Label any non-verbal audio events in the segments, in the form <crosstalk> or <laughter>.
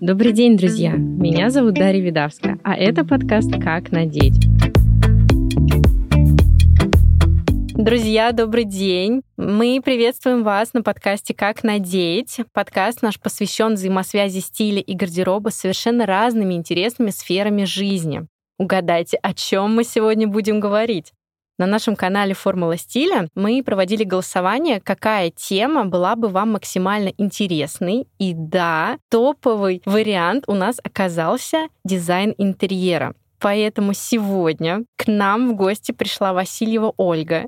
Добрый день, друзья! Меня зовут Дарья Видавская, а это подкаст «Как надеть». Друзья, добрый день! Мы приветствуем вас на подкасте «Как надеть». Подкаст наш посвящен взаимосвязи стиля и гардероба с совершенно разными интересными сферами жизни. Угадайте, о чем мы сегодня будем говорить? На нашем канале «Формула стиля» мы проводили голосование, какая тема была бы вам максимально интересной. И да, топовый вариант у нас оказался дизайн интерьера. Поэтому сегодня к нам в гости пришла Васильева Ольга.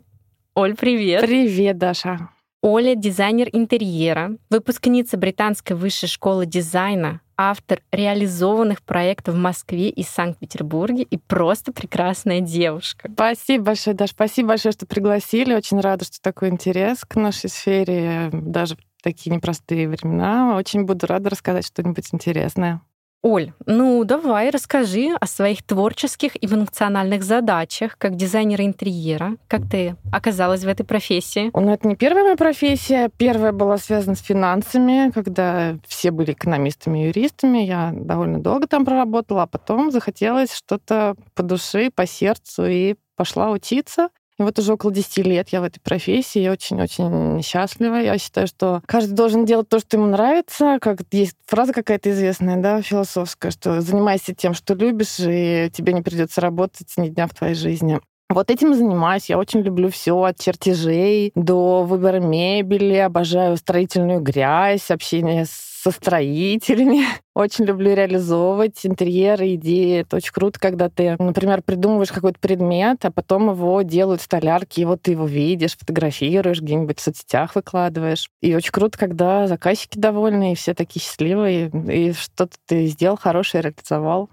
Оль, привет! Привет, Даша! Оля — дизайнер интерьера, выпускница Британской высшей школы дизайна, автор реализованных проектов в Москве и Санкт-Петербурге и просто прекрасная девушка. Спасибо большое, Даш, спасибо большое, что пригласили. Очень рада, что такой интерес к нашей сфере, даже в такие непростые времена. Очень буду рада рассказать что-нибудь интересное. Оль, ну давай расскажи о своих творческих и функциональных задачах как дизайнера интерьера. Как ты оказалась в этой профессии? Ну, это не первая моя профессия. Первая была связана с финансами, когда все были экономистами и юристами. Я довольно долго там проработала, а потом захотелось что-то по душе, по сердцу, и пошла учиться. И вот уже около 10 лет я в этой профессии, я очень-очень счастлива. Я считаю, что каждый должен делать то, что ему нравится. Как есть фраза какая-то известная, да, философская, что занимайся тем, что любишь, и тебе не придется работать ни дня в твоей жизни. Вот этим занимаюсь. Я очень люблю все от чертежей до выбора мебели. Обожаю строительную грязь, общение с со строителями. <laughs> Очень люблю реализовывать интерьеры, идеи. Это очень круто, когда ты, например, придумываешь какой-то предмет, а потом его делают столярки, и вот ты его видишь, фотографируешь, где-нибудь в соцсетях выкладываешь. И очень круто, когда заказчики довольны, и все такие счастливые, и что-то ты сделал хорошее, реализовал,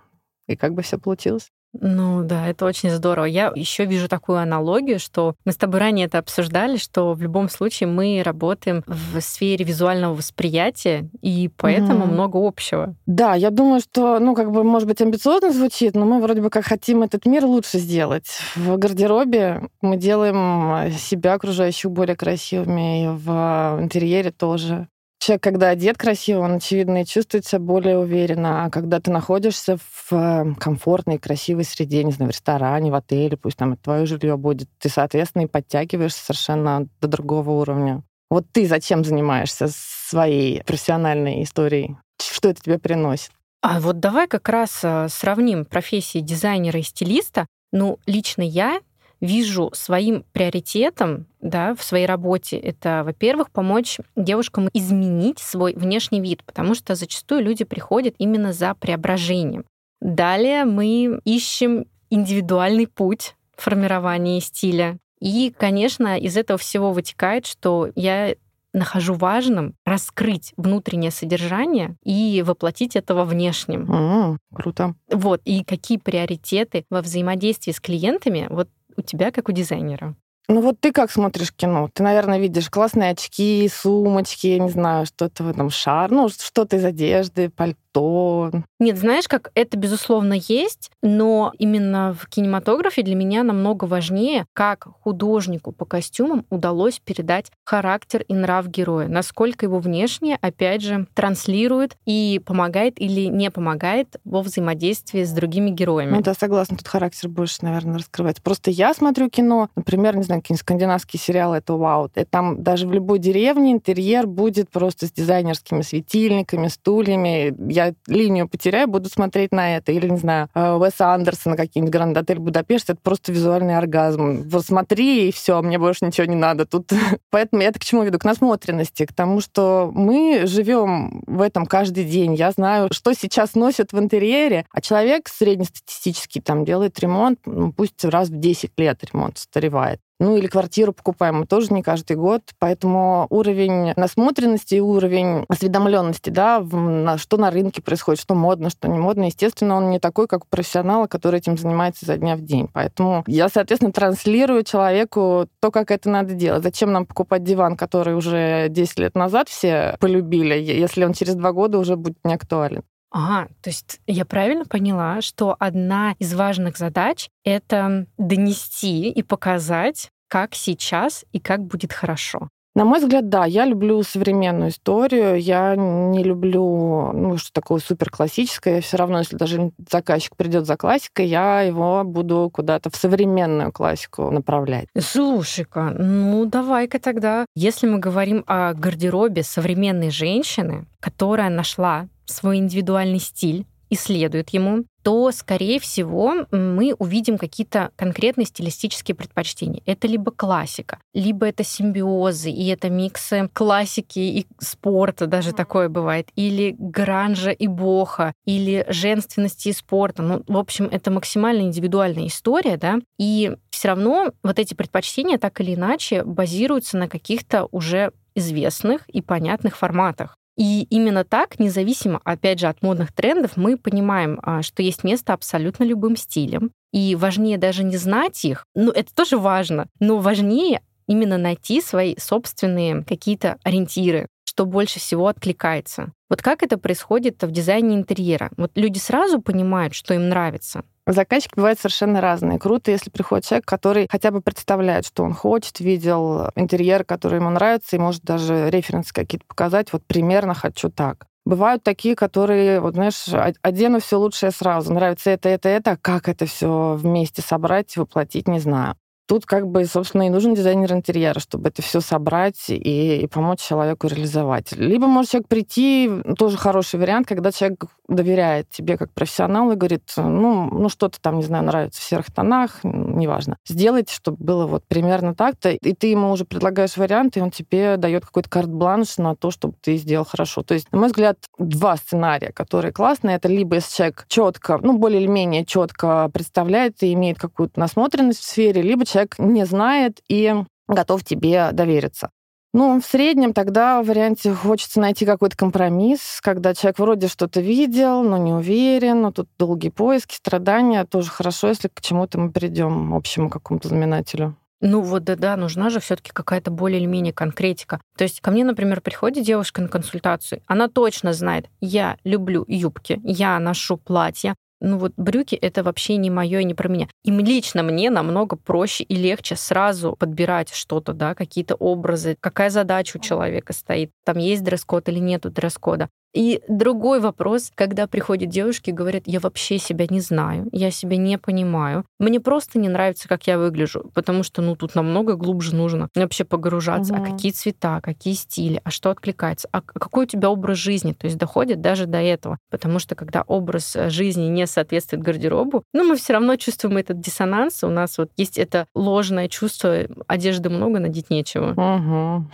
и как бы все получилось. Ну да, это очень здорово. Я еще вижу такую аналогию, что мы с тобой ранее это обсуждали, что в любом случае мы работаем в сфере визуального восприятия, и поэтому угу. много общего. Да, я думаю, что, ну, как бы, может быть, амбициозно звучит, но мы вроде бы как хотим этот мир лучше сделать. В гардеробе мы делаем себя окружающих более красивыми, и в интерьере тоже. Человек, когда одет красиво, он, очевидно, и чувствует себя более уверенно. А когда ты находишься в э, комфортной, красивой среде, не знаю, в ресторане, в отеле, пусть там это твое жилье будет, ты, соответственно, и подтягиваешься совершенно до другого уровня. Вот ты зачем занимаешься своей профессиональной историей? Что это тебе приносит? А вот давай как раз э, сравним профессии дизайнера и стилиста. Ну, лично я вижу своим приоритетом да, в своей работе, это, во-первых, помочь девушкам изменить свой внешний вид, потому что зачастую люди приходят именно за преображением. Далее мы ищем индивидуальный путь формирования стиля. И, конечно, из этого всего вытекает, что я нахожу важным раскрыть внутреннее содержание и воплотить это во внешнем. Mm, круто. Вот, и какие приоритеты во взаимодействии с клиентами, вот у тебя, как у дизайнера? Ну вот ты как смотришь кино? Ты, наверное, видишь классные очки, сумочки, не знаю, что-то в этом шар, ну что-то из одежды, пальто что... Нет, знаешь, как это, безусловно, есть, но именно в кинематографе для меня намного важнее, как художнику по костюмам удалось передать характер и нрав героя, насколько его внешне, опять же, транслирует и помогает или не помогает во взаимодействии с другими героями. Ну да, согласна, тут характер больше, наверное, раскрывать. Просто я смотрю кино, например, не знаю, какие-нибудь скандинавские сериалы, это вау. И там даже в любой деревне интерьер будет просто с дизайнерскими светильниками, стульями. Я я линию потеряю, буду смотреть на это. Или, не знаю, э, Уэса Андерсона какие-нибудь Гранд Отель Будапешт, это просто визуальный оргазм. Смотри, и все, мне больше ничего не надо тут. <laughs> Поэтому я это к чему веду? К насмотренности, к тому, что мы живем в этом каждый день. Я знаю, что сейчас носят в интерьере, а человек среднестатистический там делает ремонт, ну, пусть раз в 10 лет ремонт старевает. Ну или квартиру покупаем мы тоже не каждый год. Поэтому уровень насмотренности и уровень осведомленности, да, что на рынке происходит, что модно, что не модно, естественно, он не такой, как у профессионала, который этим занимается за дня в день. Поэтому я, соответственно, транслирую человеку то, как это надо делать. Зачем нам покупать диван, который уже 10 лет назад все полюбили, если он через два года уже будет не актуален? Ага, то есть я правильно поняла, что одна из важных задач — это донести и показать, как сейчас и как будет хорошо. На мой взгляд, да, я люблю современную историю, я не люблю, ну, что такое супер классическое, все равно, если даже заказчик придет за классикой, я его буду куда-то в современную классику направлять. Слушай-ка, ну давай-ка тогда, если мы говорим о гардеробе современной женщины, которая нашла свой индивидуальный стиль, и следует ему, то, скорее всего, мы увидим какие-то конкретные стилистические предпочтения. Это либо классика, либо это симбиозы, и это миксы классики и спорта, даже mm-hmm. такое бывает, или гранжа и боха, или женственности и спорта. Ну, в общем, это максимально индивидуальная история, да, и все равно вот эти предпочтения так или иначе базируются на каких-то уже известных и понятных форматах. И именно так, независимо, опять же, от модных трендов, мы понимаем, а, что есть место абсолютно любым стилям. И важнее даже не знать их, ну, это тоже важно, но важнее именно найти свои собственные какие-то ориентиры, что больше всего откликается. Вот как это происходит в дизайне интерьера? Вот люди сразу понимают, что им нравится. Заказчики бывают совершенно разные. Круто, если приходит человек, который хотя бы представляет, что он хочет, видел интерьер, который ему нравится, и может даже референсы какие-то показать. Вот примерно хочу так. Бывают такие, которые, вот знаешь, одену все лучшее сразу. Нравится это, это, это. А как это все вместе собрать, воплотить, не знаю. Тут как бы, собственно, и нужен дизайнер интерьера, чтобы это все собрать и, и помочь человеку реализовать. Либо может человек прийти, тоже хороший вариант, когда человек доверяет тебе как профессионал и говорит, ну, ну что-то там, не знаю, нравится в серых тонах, неважно. Сделайте, чтобы было вот примерно так-то, и ты ему уже предлагаешь вариант, и он тебе дает какой-то карт-бланш на то, чтобы ты сделал хорошо. То есть, на мой взгляд, два сценария, которые классные, это либо если человек четко, ну, более или менее четко представляет и имеет какую-то насмотренность в сфере, либо человек не знает и готов тебе довериться. Ну, в среднем тогда в варианте хочется найти какой-то компромисс, когда человек вроде что-то видел, но не уверен, но тут долгие поиски, страдания. Тоже хорошо, если к чему-то мы придем, общему какому-то знаменателю. Ну вот да, да, нужна же все-таки какая-то более или менее конкретика. То есть ко мне, например, приходит девушка на консультацию, она точно знает, я люблю юбки, я ношу платья, ну вот брюки это вообще не мое и не про меня. Им лично мне намного проще и легче сразу подбирать что-то, да, какие-то образы, какая задача у человека стоит, там есть дресс-код или нету дресс-кода. И другой вопрос, когда приходят девушки и говорят, я вообще себя не знаю, я себя не понимаю, мне просто не нравится, как я выгляжу, потому что, ну, тут намного глубже нужно вообще погружаться, угу. а какие цвета, какие стили, а что откликается, а какой у тебя образ жизни, то есть доходит даже до этого, потому что когда образ э, жизни не соответствует гардеробу, ну, мы все равно чувствуем этот диссонанс, у нас вот есть это ложное чувство, одежды много, надеть нечего. Угу.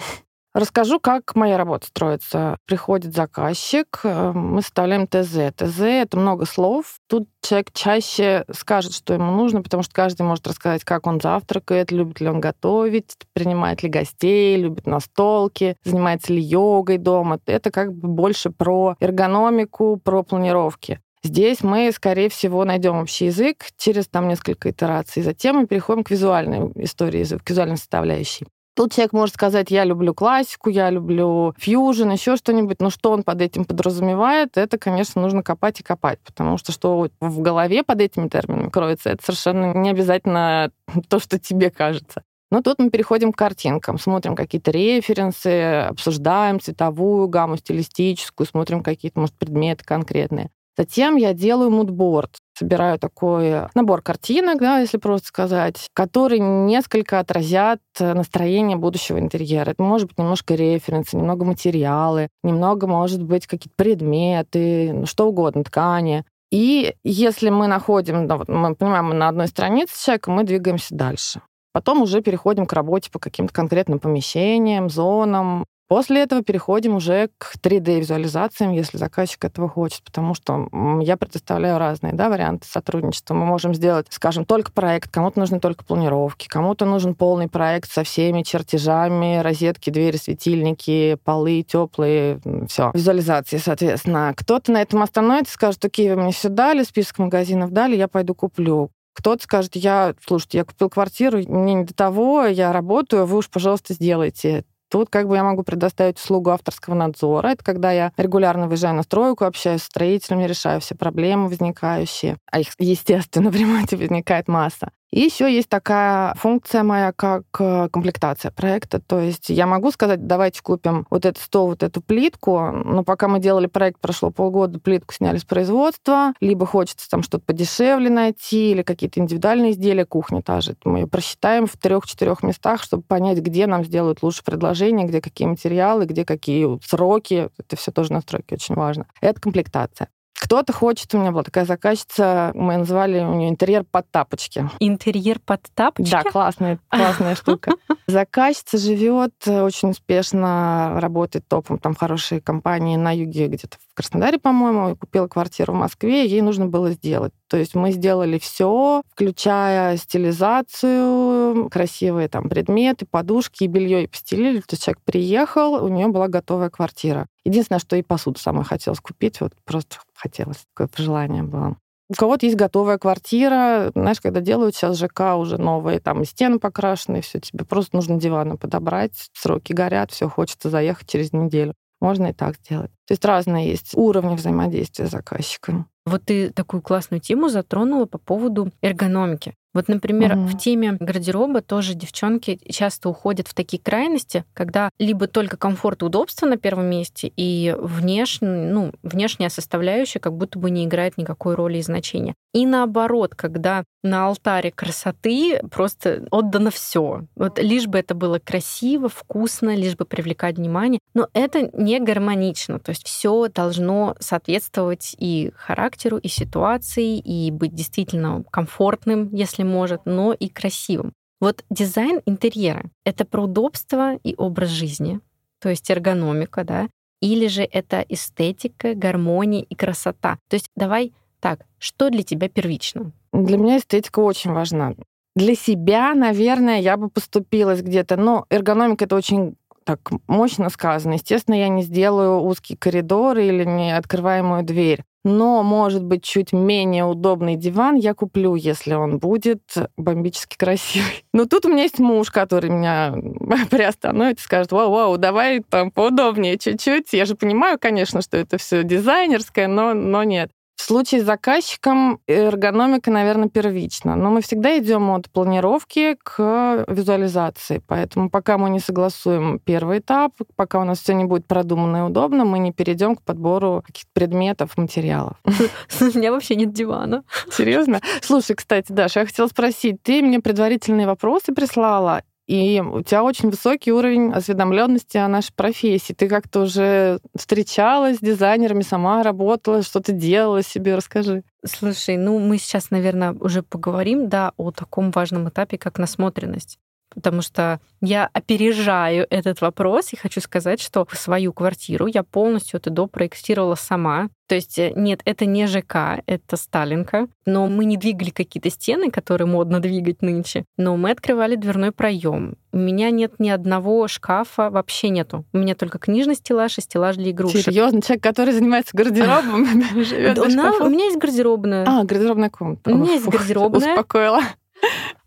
Расскажу, как моя работа строится. Приходит заказчик, э, мы составляем ТЗ. ТЗ — это много слов. Тут человек чаще скажет, что ему нужно, потому что каждый может рассказать, как он завтракает, любит ли он готовить, принимает ли гостей, любит настолки, занимается ли йогой дома. Это как бы больше про эргономику, про планировки. Здесь мы, скорее всего, найдем общий язык через там несколько итераций. Затем мы переходим к визуальной истории, к визуальной составляющей. Тут человек может сказать, я люблю классику, я люблю фьюжн, еще что-нибудь, но что он под этим подразумевает, это, конечно, нужно копать и копать, потому что что в голове под этими терминами кроется, это совершенно не обязательно <laughs> то, что тебе кажется. Но тут мы переходим к картинкам, смотрим какие-то референсы, обсуждаем цветовую гамму, стилистическую, смотрим какие-то, может, предметы конкретные. Затем я делаю мудборд, собираю такой набор картинок, да, если просто сказать, которые несколько отразят настроение будущего интерьера. Это может быть немножко референсы, немного материалы, немного, может быть, какие-то предметы, ну, что угодно, ткани. И если мы находим, да, вот мы понимаем, мы на одной странице человека, мы двигаемся дальше. Потом уже переходим к работе по каким-то конкретным помещениям, зонам, После этого переходим уже к 3D-визуализациям, если заказчик этого хочет, потому что я предоставляю разные да, варианты сотрудничества. Мы можем сделать, скажем, только проект, кому-то нужны только планировки, кому-то нужен полный проект со всеми чертежами, розетки, двери, светильники, полы теплые, все, визуализации, соответственно. Кто-то на этом остановится, скажет, окей, вы мне все дали, список магазинов дали, я пойду куплю. Кто-то скажет, я, слушайте, я купил квартиру, мне не до того, я работаю, вы уж, пожалуйста, сделайте. Тут как бы я могу предоставить услугу авторского надзора. Это когда я регулярно выезжаю на стройку, общаюсь с строителями, решаю все проблемы возникающие. А их, естественно, <laughs> в ремонте возникает масса. И еще есть такая функция моя, как э, комплектация проекта. То есть я могу сказать, давайте купим вот этот стол, вот эту плитку, но пока мы делали проект, прошло полгода, плитку сняли с производства, либо хочется там что-то подешевле найти, или какие-то индивидуальные изделия, кухня та же. Мы ее просчитаем в трех-четырех местах, чтобы понять, где нам сделают лучше предложение, где какие материалы, где какие сроки. Это все тоже настройки очень важно. Это комплектация. Кто-то хочет, у меня была такая заказчица, мы называли у нее интерьер под тапочки. Интерьер под тапочки? Да, классная, классная штука. <laughs> Заказчица живет э, очень успешно, работает топом, там хорошие компании на юге, где-то в Краснодаре, по-моему, купила квартиру в Москве, ей нужно было сделать. То есть мы сделали все, включая стилизацию, красивые там предметы, подушки и белье и постелили. То есть человек приехал, у нее была готовая квартира. Единственное, что и посуду самой хотелось купить, вот просто хотелось, такое пожелание было. У кого-то есть готовая квартира, знаешь, когда делают сейчас ЖК уже новые, там и стены покрашены, все, тебе просто нужно диваны подобрать, сроки горят, все, хочется заехать через неделю. Можно и так сделать. То есть разные есть уровни взаимодействия с заказчиком. Вот ты такую классную тему затронула по поводу эргономики. Вот, например, угу. в теме гардероба тоже девчонки часто уходят в такие крайности, когда либо только комфорт и удобство на первом месте, и внешне, ну, внешняя составляющая как будто бы не играет никакой роли и значения. И наоборот, когда на алтаре красоты просто отдано все. Вот лишь бы это было красиво, вкусно, лишь бы привлекать внимание. Но это не гармонично. То есть все должно соответствовать и характеру, и ситуации, и быть действительно комфортным, если если может, но и красивым. Вот дизайн интерьера — это про удобство и образ жизни, то есть эргономика, да, или же это эстетика, гармония и красота. То есть давай так, что для тебя первично? Для меня эстетика очень важна. Для себя, наверное, я бы поступилась где-то, но эргономика — это очень так мощно сказано. Естественно, я не сделаю узкий коридор или не открываемую дверь но, может быть, чуть менее удобный диван я куплю, если он будет бомбически красивый. Но тут у меня есть муж, который меня <laughs> приостановит и скажет, вау-вау, давай там поудобнее чуть-чуть. Я же понимаю, конечно, что это все дизайнерское, но, но нет. В случае с заказчиком эргономика, наверное, первична. Но мы всегда идем от планировки к визуализации. Поэтому пока мы не согласуем первый этап, пока у нас все не будет продумано и удобно, мы не перейдем к подбору каких-то предметов, материалов. <laughs> У меня вообще нет дивана. Серьезно? Слушай, кстати, Даша, я хотела спросить, ты мне предварительные вопросы прислала, и у тебя очень высокий уровень осведомленности о нашей профессии. Ты как-то уже встречалась с дизайнерами, сама работала, что-то делала себе, расскажи. Слушай, ну мы сейчас, наверное, уже поговорим, да, о таком важном этапе, как насмотренность потому что я опережаю этот вопрос и хочу сказать, что свою квартиру я полностью это допроектировала сама. То есть э, нет, это не ЖК, это Сталинка, но мы не двигали какие-то стены, которые модно двигать нынче, но мы открывали дверной проем. У меня нет ни одного шкафа, вообще нету. У меня только книжный стеллаж и стеллаж для игрушек. Серьезно, человек, который занимается гардеробом, <laughs> <laughs> живет У меня есть гардеробная. А, гардеробная комната. У меня есть гардеробная. Успокоила.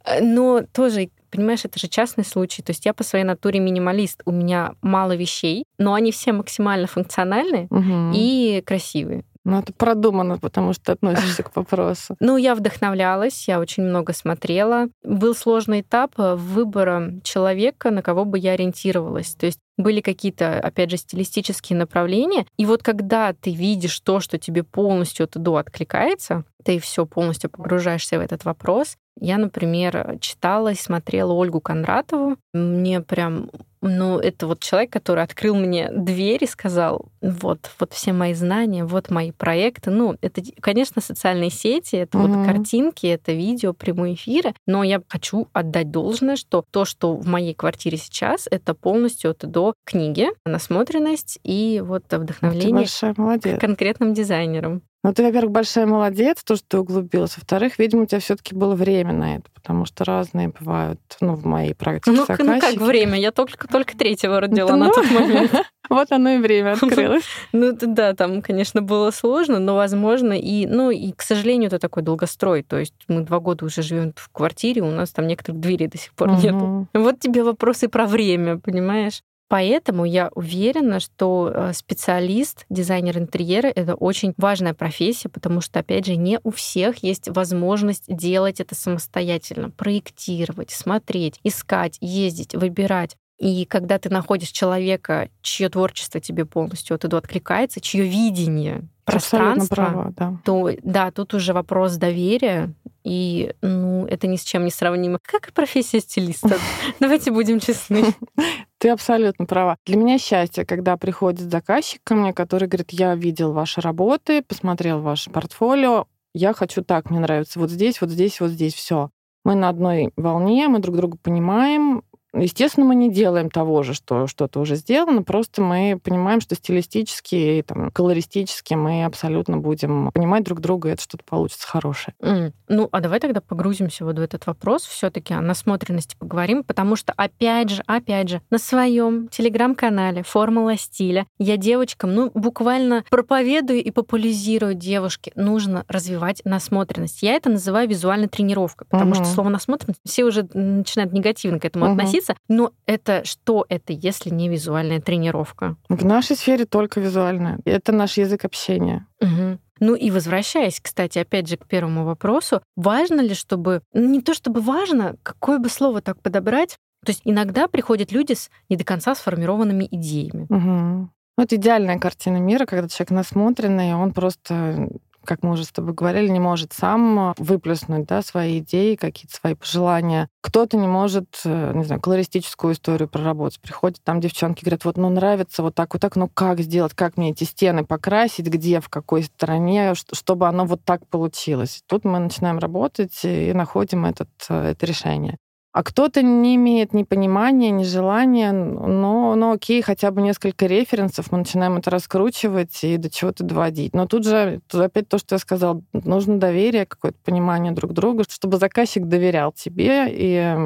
Э, но тоже Понимаешь, это же частный случай. То есть я по своей натуре минималист. У меня мало вещей, но они все максимально функциональные угу. и красивые. Ну, это продумано, потому что ты относишься к вопросу. <laughs> Ну, я вдохновлялась, я очень много смотрела. Был сложный этап выбора человека, на кого бы я ориентировалась. То есть были какие-то, опять же, стилистические направления. И вот когда ты видишь то, что тебе полностью от до откликается, ты все полностью погружаешься в этот вопрос. Я, например, читала и смотрела Ольгу Кондратову. Мне прям ну, это вот человек, который открыл мне дверь и сказал, вот, вот все мои знания, вот мои проекты. Ну, это, конечно, социальные сети, это угу. вот картинки, это видео, прямые эфиры, но я хочу отдать должное, что то, что в моей квартире сейчас, это полностью от до книги, насмотренность и вот вдохновление к конкретным дизайнерам. Ну, ты, во-первых, большая молодец, то, что ты углубилась. Во-вторых, видимо, у тебя все таки было время на это, потому что разные бывают, ну, в моей практике ну, ну как время? Я только, только третьего родила на тот момент. <laughs> Вот оно и время <laughs> открылось. Ну да, там, конечно, было сложно, но возможно. И, ну, и, к сожалению, это такой долгострой. То есть мы два года уже живем в квартире, у нас там некоторых дверей до сих пор нет. Вот тебе вопросы про время, понимаешь? Поэтому я уверена, что э, специалист, дизайнер интерьера — это очень важная профессия, потому что, опять же, не у всех есть возможность делать это самостоятельно, проектировать, смотреть, искать, ездить, выбирать. И когда ты находишь человека, чье творчество тебе полностью от откликается, чье видение пространства, права, да. то да, тут уже вопрос доверия, и ну, это ни с чем не сравнимо. Как и профессия стилиста. <laughs> Давайте будем честны. <laughs> Ты абсолютно права. Для меня счастье, когда приходит заказчик ко мне, который говорит, я видел ваши работы, посмотрел ваше портфолио, я хочу так, мне нравится вот здесь, вот здесь, вот здесь, все. Мы на одной волне, мы друг друга понимаем, Естественно, мы не делаем того же, что что-то уже сделано, просто мы понимаем, что стилистически и там, колористически мы абсолютно будем понимать друг друга, и это что-то получится хорошее. Mm. Ну, а давай тогда погрузимся вот в этот вопрос, все таки о насмотренности поговорим, потому что, опять же, опять же, на своем телеграм-канале «Формула стиля» я девочкам, ну, буквально проповедую и популяризирую девушке, нужно развивать насмотренность. Я это называю визуальной тренировкой, потому mm-hmm. что слово насмотренность все уже начинают негативно к этому mm-hmm. относиться, учиться. Но это что это, если не визуальная тренировка? В нашей сфере только визуальная. Это наш язык общения. Угу. Ну и возвращаясь, кстати, опять же к первому вопросу, важно ли, чтобы... Ну, не то чтобы важно, какое бы слово так подобрать, то есть иногда приходят люди с не до конца сформированными идеями. Угу. Вот идеальная картина мира, когда человек насмотренный, он просто как мы уже с тобой говорили, не может сам выплеснуть да, свои идеи, какие-то свои пожелания. Кто-то не может, э, не знаю, колористическую историю проработать. Приходят там девчонки, говорят, вот, ну, нравится вот так, вот так, ну, как сделать, как мне эти стены покрасить, где, в какой стороне, чтобы оно вот так получилось. Тут мы начинаем работать и находим этот, э, это решение. А кто-то не имеет ни понимания, ни желания, но, но окей, хотя бы несколько референсов, мы начинаем это раскручивать и до чего-то доводить. Но тут же, тут опять то, что я сказала, нужно доверие, какое-то понимание друг друга, чтобы заказчик доверял тебе, и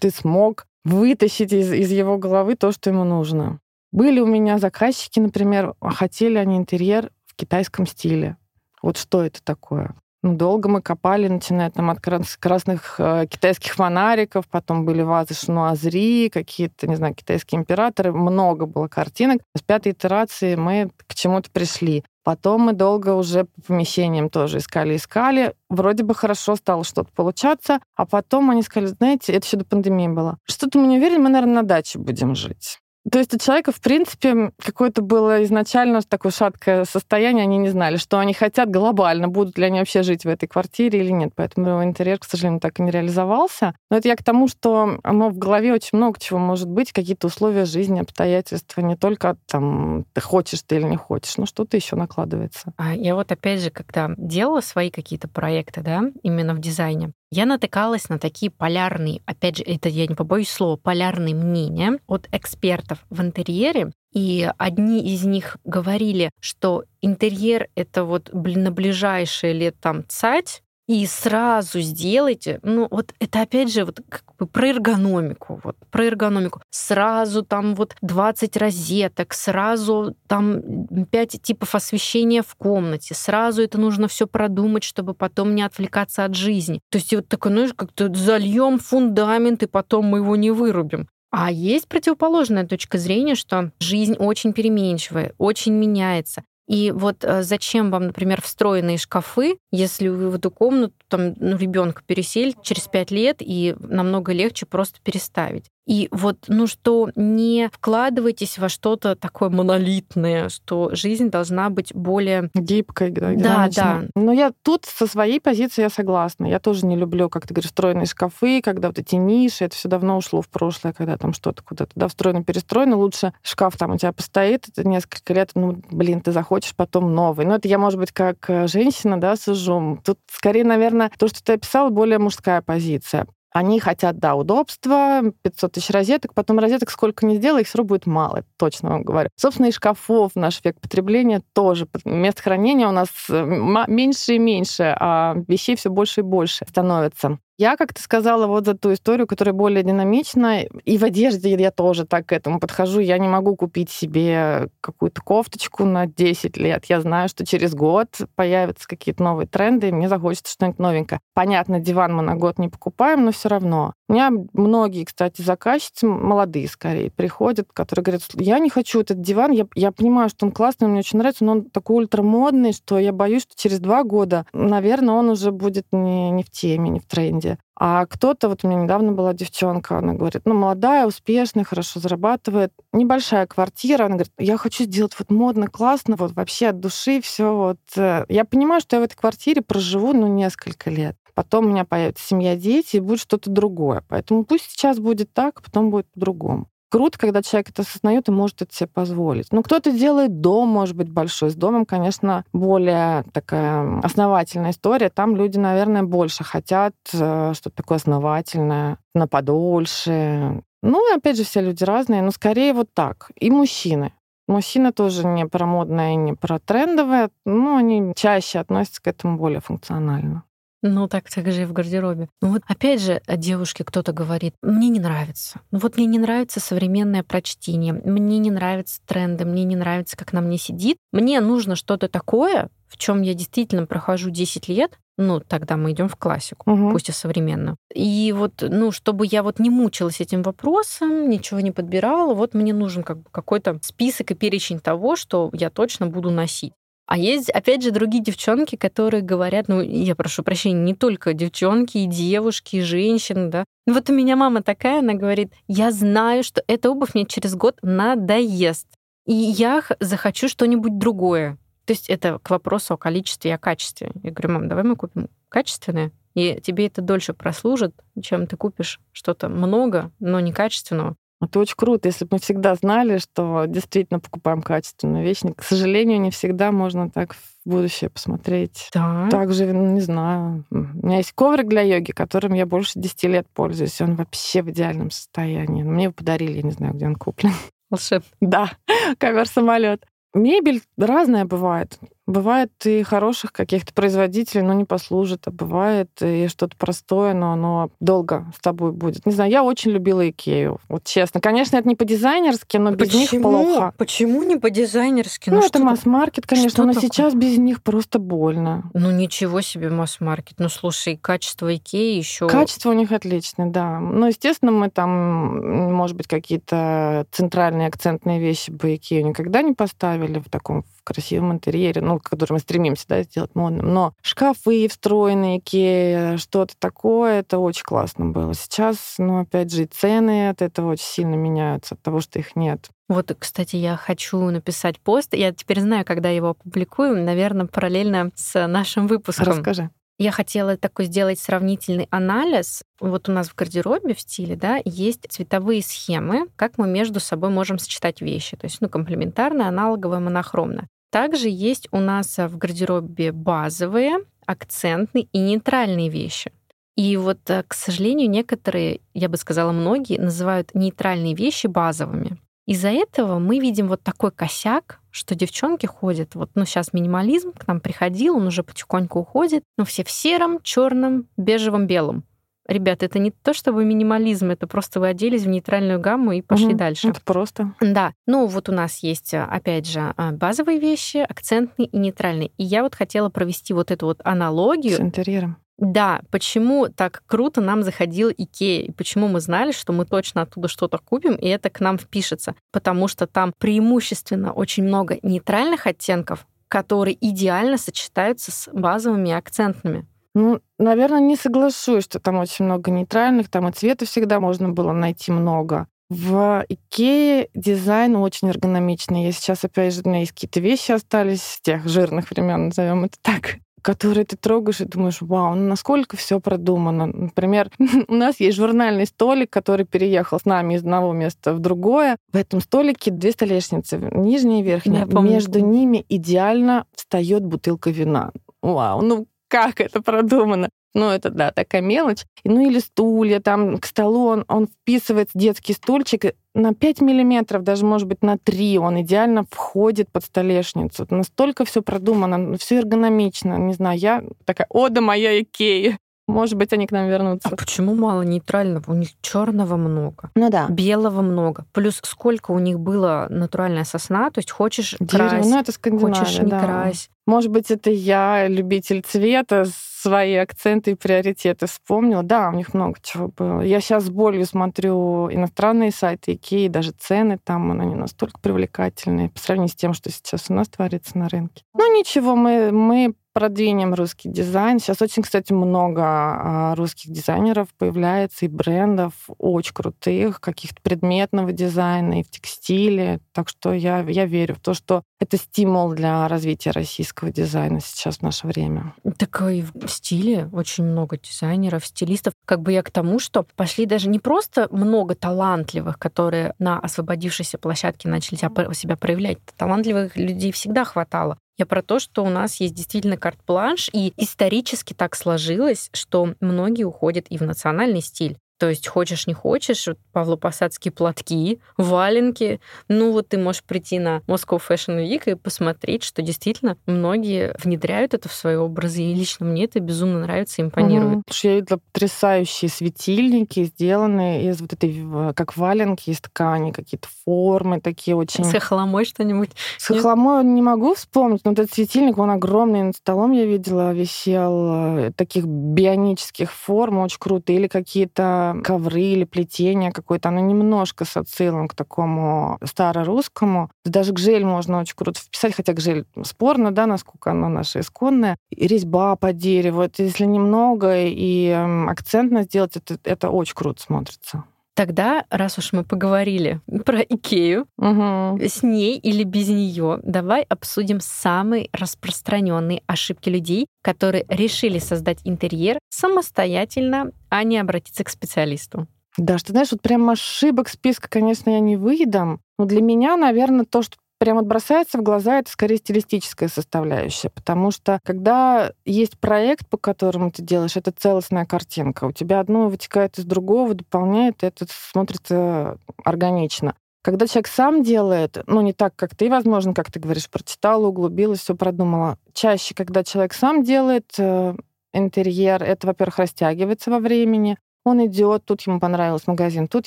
ты смог вытащить из, из его головы то, что ему нужно. Были у меня заказчики, например, хотели они интерьер в китайском стиле. Вот что это такое? Ну, долго мы копали, начиная там от красных э, китайских фонариков, потом были вазы Шнуазри, какие-то, не знаю, китайские императоры. Много было картинок. С пятой итерации мы к чему-то пришли. Потом мы долго уже по помещениям тоже искали-искали. Вроде бы хорошо стало что-то получаться. А потом они сказали, знаете, это еще до пандемии было. Что-то мы не уверены, мы, наверное, на даче будем жить. То есть у человека, в принципе, какое-то было изначально такое шаткое состояние, они не знали, что они хотят глобально, будут ли они вообще жить в этой квартире или нет. Поэтому интерьер, к сожалению, так и не реализовался. Но это я к тому, что оно в голове очень много чего может быть, какие-то условия жизни, обстоятельства, не только там ты хочешь ты или не хочешь, но что-то еще накладывается. А я вот опять же, когда делала свои какие-то проекты, да, именно в дизайне, я натыкалась на такие полярные, опять же, это я не побоюсь слова, полярные мнения от экспертов в интерьере. И одни из них говорили, что интерьер — это вот на ближайшие лет там цать, и сразу сделайте, ну вот это опять же вот как бы про эргономику, вот про эргономику. Сразу там вот 20 розеток, сразу там 5 типов освещения в комнате, сразу это нужно все продумать, чтобы потом не отвлекаться от жизни. То есть вот такой, ну, как-то зальем фундамент, и потом мы его не вырубим. А есть противоположная точка зрения, что жизнь очень переменчивая, очень меняется. И вот э, зачем вам, например, встроенные шкафы, если в эту комнату там ну, ребенка переселить через пять лет, и намного легче просто переставить. И вот, ну что, не вкладывайтесь во что-то такое монолитное, что жизнь должна быть более... Гибкой, да, Да, да. Но я тут со своей позиции я согласна. Я тоже не люблю, как ты говоришь, встроенные шкафы, когда вот эти ниши, это все давно ушло в прошлое, когда там что-то куда-то да, встроено, перестроено. Лучше шкаф там у тебя постоит, это несколько лет, ну, блин, ты захочешь потом новый. Но это я, может быть, как э, женщина, да, сужу. Тут скорее, наверное, то, что ты описала, более мужская позиция. Они хотят, да, удобства, 500 тысяч розеток, потом розеток сколько не сделай, их все равно будет мало, точно вам говорю. Собственно, и шкафов в наш век потребления тоже. Мест хранения у нас э, меньше и меньше, а вещей все больше и больше становится. Я, как ты сказала, вот за ту историю, которая более динамична, и в одежде я тоже так к этому подхожу. Я не могу купить себе какую-то кофточку на 10 лет. Я знаю, что через год появятся какие-то новые тренды, и мне захочется что-нибудь новенькое. Понятно, диван мы на год не покупаем, но все равно. У меня многие, кстати, заказчицы, молодые скорее, приходят, которые говорят, я не хочу этот диван, я, я понимаю, что он классный, мне очень нравится, но он такой ультрамодный, что я боюсь, что через два года, наверное, он уже будет не, не в теме, не в тренде. А кто-то, вот у меня недавно была девчонка, она говорит, ну, молодая, успешная, хорошо зарабатывает, небольшая квартира, она говорит, я хочу сделать вот модно, классно, вот вообще от души все вот. Э». Я понимаю, что я в этой квартире проживу, ну, несколько лет потом у меня появится семья, дети, и будет что-то другое. Поэтому пусть сейчас будет так, потом будет по-другому. Круто, когда человек это осознает и может это себе позволить. Ну, кто-то делает дом, может быть, большой. С домом, конечно, более такая основательная история. Там люди, наверное, больше хотят э, что-то такое основательное, на подольше. Ну, и опять же, все люди разные, но скорее вот так. И мужчины. Мужчины тоже не про модное, не про трендовое, но они чаще относятся к этому более функционально. Ну, так, так же и в гардеробе. Ну вот опять же, девушке кто-то говорит, мне не нравится. Ну вот мне не нравится современное прочтение, мне не нравятся тренды, мне не нравится, как на мне сидит. Мне нужно что-то такое, в чем я действительно прохожу 10 лет, ну, тогда мы идем в классику, угу. пусть и современно. И вот, ну, чтобы я вот не мучилась этим вопросом, ничего не подбирала, вот мне нужен как бы какой-то список и перечень того, что я точно буду носить. А есть, опять же, другие девчонки, которые говорят, ну, я прошу прощения, не только девчонки, и девушки, и женщины, да. Вот у меня мама такая, она говорит, я знаю, что эта обувь мне через год надоест, и я захочу что-нибудь другое. То есть это к вопросу о количестве и о качестве. Я говорю, мам, давай мы купим качественное, и тебе это дольше прослужит, чем ты купишь что-то много, но некачественного. Это очень круто, если бы мы всегда знали, что действительно покупаем качественную вещь. К сожалению, не всегда можно так в будущее посмотреть. Да. Также, не знаю, у меня есть коврик для йоги, которым я больше 10 лет пользуюсь. Он вообще в идеальном состоянии. Мне его подарили, я не знаю, где он куплен. Волшебно. Да, <laughs> ковер-самолет. Мебель разная бывает. Бывает и хороших каких-то производителей, но не послужит, а бывает и что-то простое, но оно долго с тобой будет. Не знаю, я очень любила Икею, вот честно. Конечно, это не по-дизайнерски, но без них плохо. Почему не по-дизайнерски? Ну, ну это масс-маркет, конечно, но такое? сейчас без них просто больно. Ну, ничего себе масс-маркет. Ну, слушай, качество Икеи еще... Качество у них отличное, да. Ну, естественно, мы там, может быть, какие-то центральные акцентные вещи бы Икею никогда не поставили в таком красивом интерьере, ну, который мы стремимся да, сделать модным. Но шкафы встроенные, Икея, что-то такое, это очень классно было. Сейчас, ну, опять же, и цены от этого очень сильно меняются, от того, что их нет. Вот, кстати, я хочу написать пост. Я теперь знаю, когда его опубликую, наверное, параллельно с нашим выпуском. Расскажи. Я хотела такой сделать сравнительный анализ. Вот у нас в гардеробе в стиле, да, есть цветовые схемы, как мы между собой можем сочетать вещи. То есть, ну, комплементарная, аналоговая, монохромная. Также есть у нас в гардеробе базовые, акцентные и нейтральные вещи. И вот, э, к сожалению, некоторые, я бы сказала, многие называют нейтральные вещи базовыми. Из-за этого мы видим вот такой косяк, что девчонки ходят, вот, ну, сейчас минимализм к нам приходил, он уже потихоньку уходит, но все в сером, черном, бежевом, белом. Ребята, это не то чтобы минимализм, это просто вы оделись в нейтральную гамму и пошли угу, дальше. Это просто. Да. Ну, вот у нас есть, опять же, а, базовые вещи, акцентные и нейтральные. И я вот хотела провести вот эту вот аналогию. С интерьером. Да, почему так круто нам заходил Икея, и почему мы знали, что мы точно оттуда что-то купим, и это к нам впишется. Потому что там преимущественно очень много нейтральных оттенков, которые идеально сочетаются с базовыми и акцентными. Ну, наверное, не соглашусь, что там очень много нейтральных, там и цвета всегда можно было найти много. В Икее дизайн очень эргономичный. Я сейчас, опять же, у меня есть какие-то вещи остались с тех жирных времен, назовем это так, <laughs> которые ты трогаешь и думаешь, вау, ну насколько все продумано. Например, <laughs> у нас есть журнальный столик, который переехал с нами из одного места в другое. В этом столике две столешницы, нижняя и верхняя. Между ними идеально встает бутылка вина. Вау, ну как это продумано. Ну, это, да, такая мелочь. Ну, или стулья, там, к столу он, он вписывается, детский стульчик, на 5 миллиметров, даже, может быть, на 3, он идеально входит под столешницу. Настолько все продумано, все эргономично. Не знаю, я такая, ода моя Икея. Может быть, они к нам вернутся. А почему мало нейтрального? У них черного много. Ну да. Белого много. Плюс сколько у них было натуральная сосна, то есть хочешь Дерево, крась, ну это хочешь не да. крась. Может быть, это я, любитель цвета, свои акценты и приоритеты вспомнила. Да, у них много чего было. Я сейчас с болью смотрю иностранные сайты Икеи, даже цены там, они настолько привлекательные по сравнению с тем, что сейчас у нас творится на рынке. Ну ничего, мы, мы продвинем русский дизайн. Сейчас очень, кстати, много а, русских дизайнеров появляется и брендов очень крутых, каких-то предметного дизайна и в текстиле. Так что я, я верю в то, что это стимул для развития российского дизайна сейчас в наше время. Так и в стиле очень много дизайнеров, стилистов. Как бы я к тому, что пошли даже не просто много талантливых, которые на освободившейся площадке начали себя проявлять. Талантливых людей всегда хватало. Я про то, что у нас есть действительно карт-бланш, и исторически так сложилось, что многие уходят и в национальный стиль. То есть хочешь не хочешь, вот павлопосадские платки, валенки. Ну вот ты можешь прийти на Moscow Fashion Week и посмотреть, что действительно многие внедряют это в свои образы. И лично мне это безумно нравится, импонирует. Угу. Я видела потрясающие светильники, сделанные из вот этой, как валенки, из ткани, какие-то формы такие очень... С хохломой что-нибудь? С хохломой не могу вспомнить, но этот светильник, он огромный, над столом я видела, висел, э, таких бионических форм, очень круто. Или какие-то ковры или плетение какое-то, оно немножко с отсылом к такому старорусскому. Даже гжель можно очень круто вписать, хотя гжель спорно, да, насколько оно наше исконное. И резьба по дереву. Это если немного и акцентно сделать, это, это очень круто смотрится. Тогда, раз уж мы поговорили <laughs> про Икею, угу. с ней или без нее, давай обсудим самые распространенные ошибки людей, которые решили создать интерьер самостоятельно, а не обратиться к специалисту. Да, что знаешь, вот прям ошибок списка, конечно, я не выдам. Но для меня, наверное, то, что прям вот бросается в глаза, это скорее стилистическая составляющая, потому что когда есть проект, по которому ты делаешь, это целостная картинка. У тебя одно вытекает из другого, дополняет, и это смотрится органично. Когда человек сам делает, ну, не так, как ты, возможно, как ты говоришь, прочитала, углубилась, все продумала. Чаще, когда человек сам делает э, интерьер, это, во-первых, растягивается во времени, он идет, тут ему понравился магазин, тут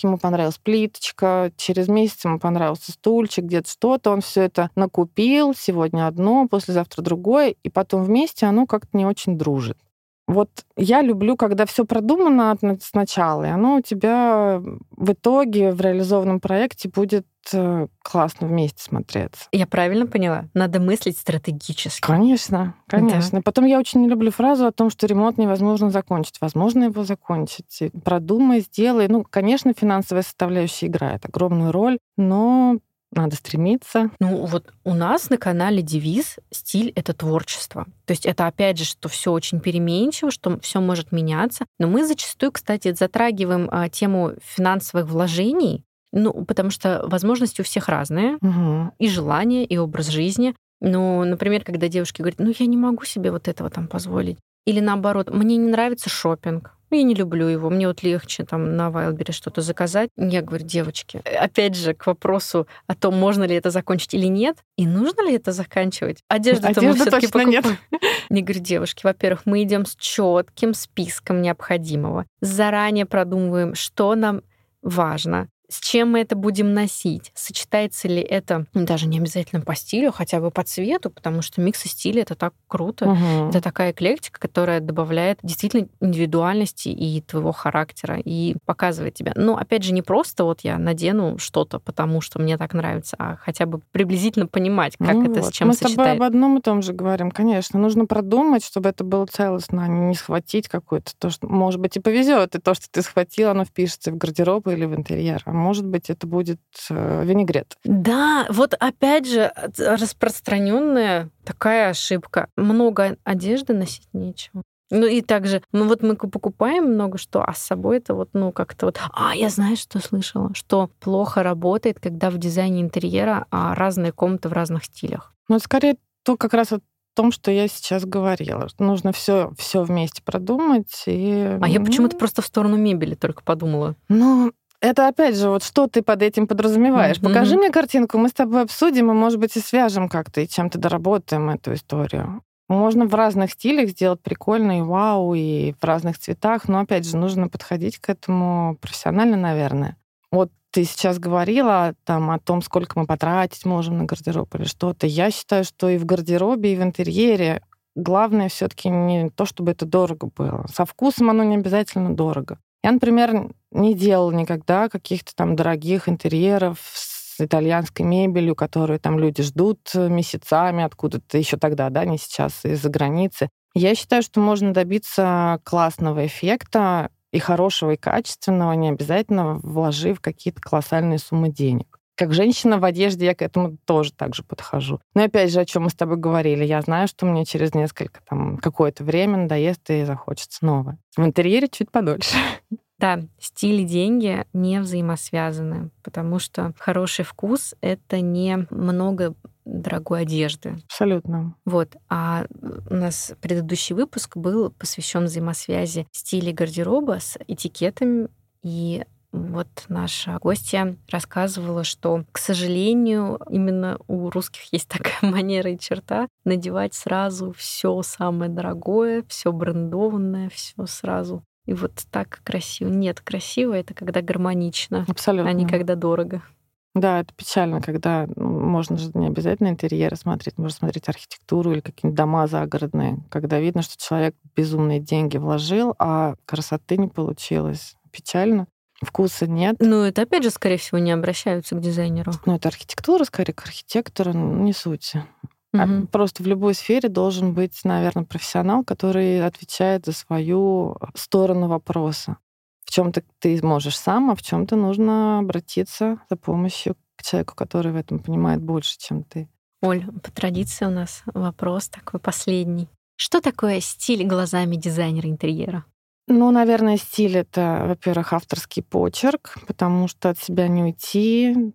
ему понравилась плиточка, через месяц ему понравился стульчик, где-то что-то, он все это накупил, сегодня одно, послезавтра другое, и потом вместе оно как-то не очень дружит. Вот я люблю, когда все продумано сначала, и оно у тебя в итоге в реализованном проекте будет э, классно вместе смотреться. Я правильно поняла? Надо мыслить стратегически. Конечно, конечно. Да. Потом я очень не люблю фразу о том, что ремонт невозможно закончить. Возможно его закончить. Продумай, сделай. Ну, конечно, финансовая составляющая играет огромную роль, но надо стремиться. Ну вот у нас на канале девиз «Стиль — это творчество». То есть это опять же, что все очень переменчиво, что все может меняться. Но мы зачастую, кстати, затрагиваем а, тему финансовых вложений, ну, потому что возможности у всех разные, угу. и желания, и образ жизни. Ну, например, когда девушки говорят, ну, я не могу себе вот этого там позволить. Или наоборот, мне не нравится шопинг. Я не люблю его. Мне вот легче там на Вайлбере что-то заказать. Я говорю, девочки, опять же, к вопросу о том, можно ли это закончить или нет, и нужно ли это заканчивать. Одежду-то мы все-таки покупаем. Нет. Не говорю, девушки, во-первых, мы идем с четким списком необходимого. Заранее продумываем, что нам важно, с чем мы это будем носить, сочетается ли это ну, даже не обязательно по стилю, хотя бы по цвету, потому что микс и стиля это так круто, угу. это такая эклектика, которая добавляет действительно индивидуальности и твоего характера и показывает тебя. Но опять же не просто вот я надену что-то, потому что мне так нравится, а хотя бы приблизительно понимать, как ну это вот. с чем мы сочетается. Мы с тобой об одном и том же говорим, конечно, нужно продумать, чтобы это было целостно, а не схватить какое-то то, что может быть и повезет, и то, что ты схватила, оно впишется в гардероб или в интерьер а может быть, это будет э, винегрет. Да, вот опять же, распространенная такая ошибка. Много одежды носить нечего. Ну и также, ну вот мы покупаем много что, а с собой это вот, ну как-то вот... А, я знаю, что слышала, что плохо работает, когда в дизайне интерьера а разные комнаты в разных стилях. Ну, скорее, то как раз о том, что я сейчас говорила. Нужно все, все вместе продумать. И... А я почему-то просто в сторону мебели только подумала. Ну, это опять же, вот что ты под этим подразумеваешь? Mm-hmm. Покажи мне картинку, мы с тобой обсудим, и, может быть, и свяжем как-то, и чем-то доработаем эту историю. Можно в разных стилях сделать прикольно и вау, и в разных цветах, но, опять же, нужно подходить к этому профессионально, наверное. Вот ты сейчас говорила там о том, сколько мы потратить можем на гардероб или что-то. Я считаю, что и в гардеробе, и в интерьере главное все-таки не то, чтобы это дорого было. Со вкусом оно не обязательно дорого. Я, например, не делала никогда каких-то там дорогих интерьеров с итальянской мебелью, которую там люди ждут месяцами откуда-то еще тогда, да, не сейчас, из-за границы. Я считаю, что можно добиться классного эффекта и хорошего, и качественного, не обязательно вложив какие-то колоссальные суммы денег. Как женщина в одежде я к этому тоже так же подхожу. Но опять же, о чем мы с тобой говорили, я знаю, что мне через несколько, там, какое-то время надоест и захочется новое. В интерьере чуть подольше. <laughs> Да, стиль и деньги не взаимосвязаны, потому что хороший вкус — это не много дорогой одежды. Абсолютно. Вот. А у нас предыдущий выпуск был посвящен взаимосвязи стиля гардероба с этикетами и вот наша гостья рассказывала, что, к сожалению, именно у русских есть такая <laughs> манера и черта надевать сразу все самое дорогое, все брендованное, все сразу. И вот так красиво. Нет, красиво это когда гармонично, Абсолютно. а не когда дорого. Да, это печально, когда ну, можно же не обязательно интерьеры смотреть, можно смотреть архитектуру или какие-нибудь дома загородные, когда видно, что человек безумные деньги вложил, а красоты не получилось. Печально. Вкуса нет. Ну, это опять же, скорее всего, не обращаются к дизайнеру. Ну, это архитектура, скорее, к архитектору, ну, не суть. Угу. Просто в любой сфере должен быть, наверное, профессионал, который отвечает за свою сторону вопроса. В чем-то ты можешь сам, а в чем-то нужно обратиться за помощью к человеку, который в этом понимает больше, чем ты. Оль, по традиции у нас вопрос такой последний. Что такое стиль глазами дизайнера интерьера? Ну, наверное, стиль это, во-первых, авторский почерк, потому что от себя не уйти,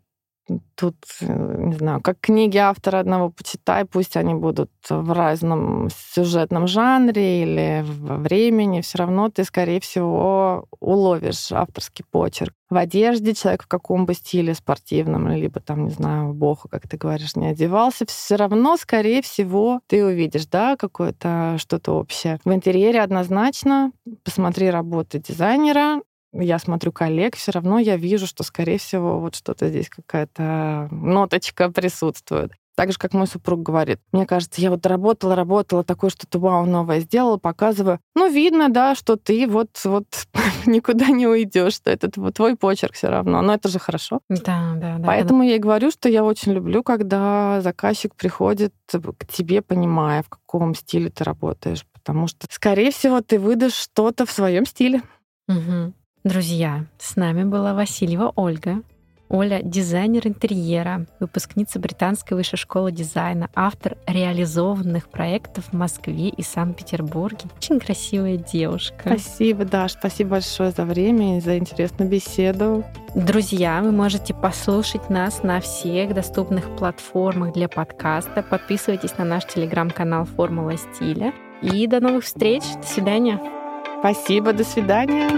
Тут, э, не знаю, как книги автора одного почитай, пусть они будут в разном сюжетном жанре или во времени, все равно ты, скорее всего, уловишь авторский почерк. В одежде человек в каком бы стиле спортивном, либо там, не знаю, богу, как ты говоришь, не одевался, все равно, скорее всего, ты увидишь, да, какое-то что-то общее. В интерьере однозначно посмотри работы дизайнера, я смотрю коллег, все равно я вижу, что, скорее всего, вот что-то здесь какая-то ноточка присутствует. Так же, как мой супруг говорит. Мне кажется, я вот работала, работала, такое что-то вау новое сделала, показываю. Ну, видно, да, что ты вот, вот <laughs> никуда не уйдешь, что это твой почерк все равно. Но это же хорошо. Да, да, да. Поэтому да. я и говорю, что я очень люблю, когда заказчик приходит к тебе, понимая, в каком стиле ты работаешь. Потому что, скорее всего, ты выдашь что-то в своем стиле. Угу. Друзья, с нами была Васильева Ольга. Оля — дизайнер интерьера, выпускница Британской высшей школы дизайна, автор реализованных проектов в Москве и Санкт-Петербурге. Очень красивая девушка. Спасибо, Даш. Спасибо большое за время и за интересную беседу. Друзья, вы можете послушать нас на всех доступных платформах для подкаста. Подписывайтесь на наш телеграм-канал «Формула стиля». И до новых встреч. До свидания. Спасибо. До свидания.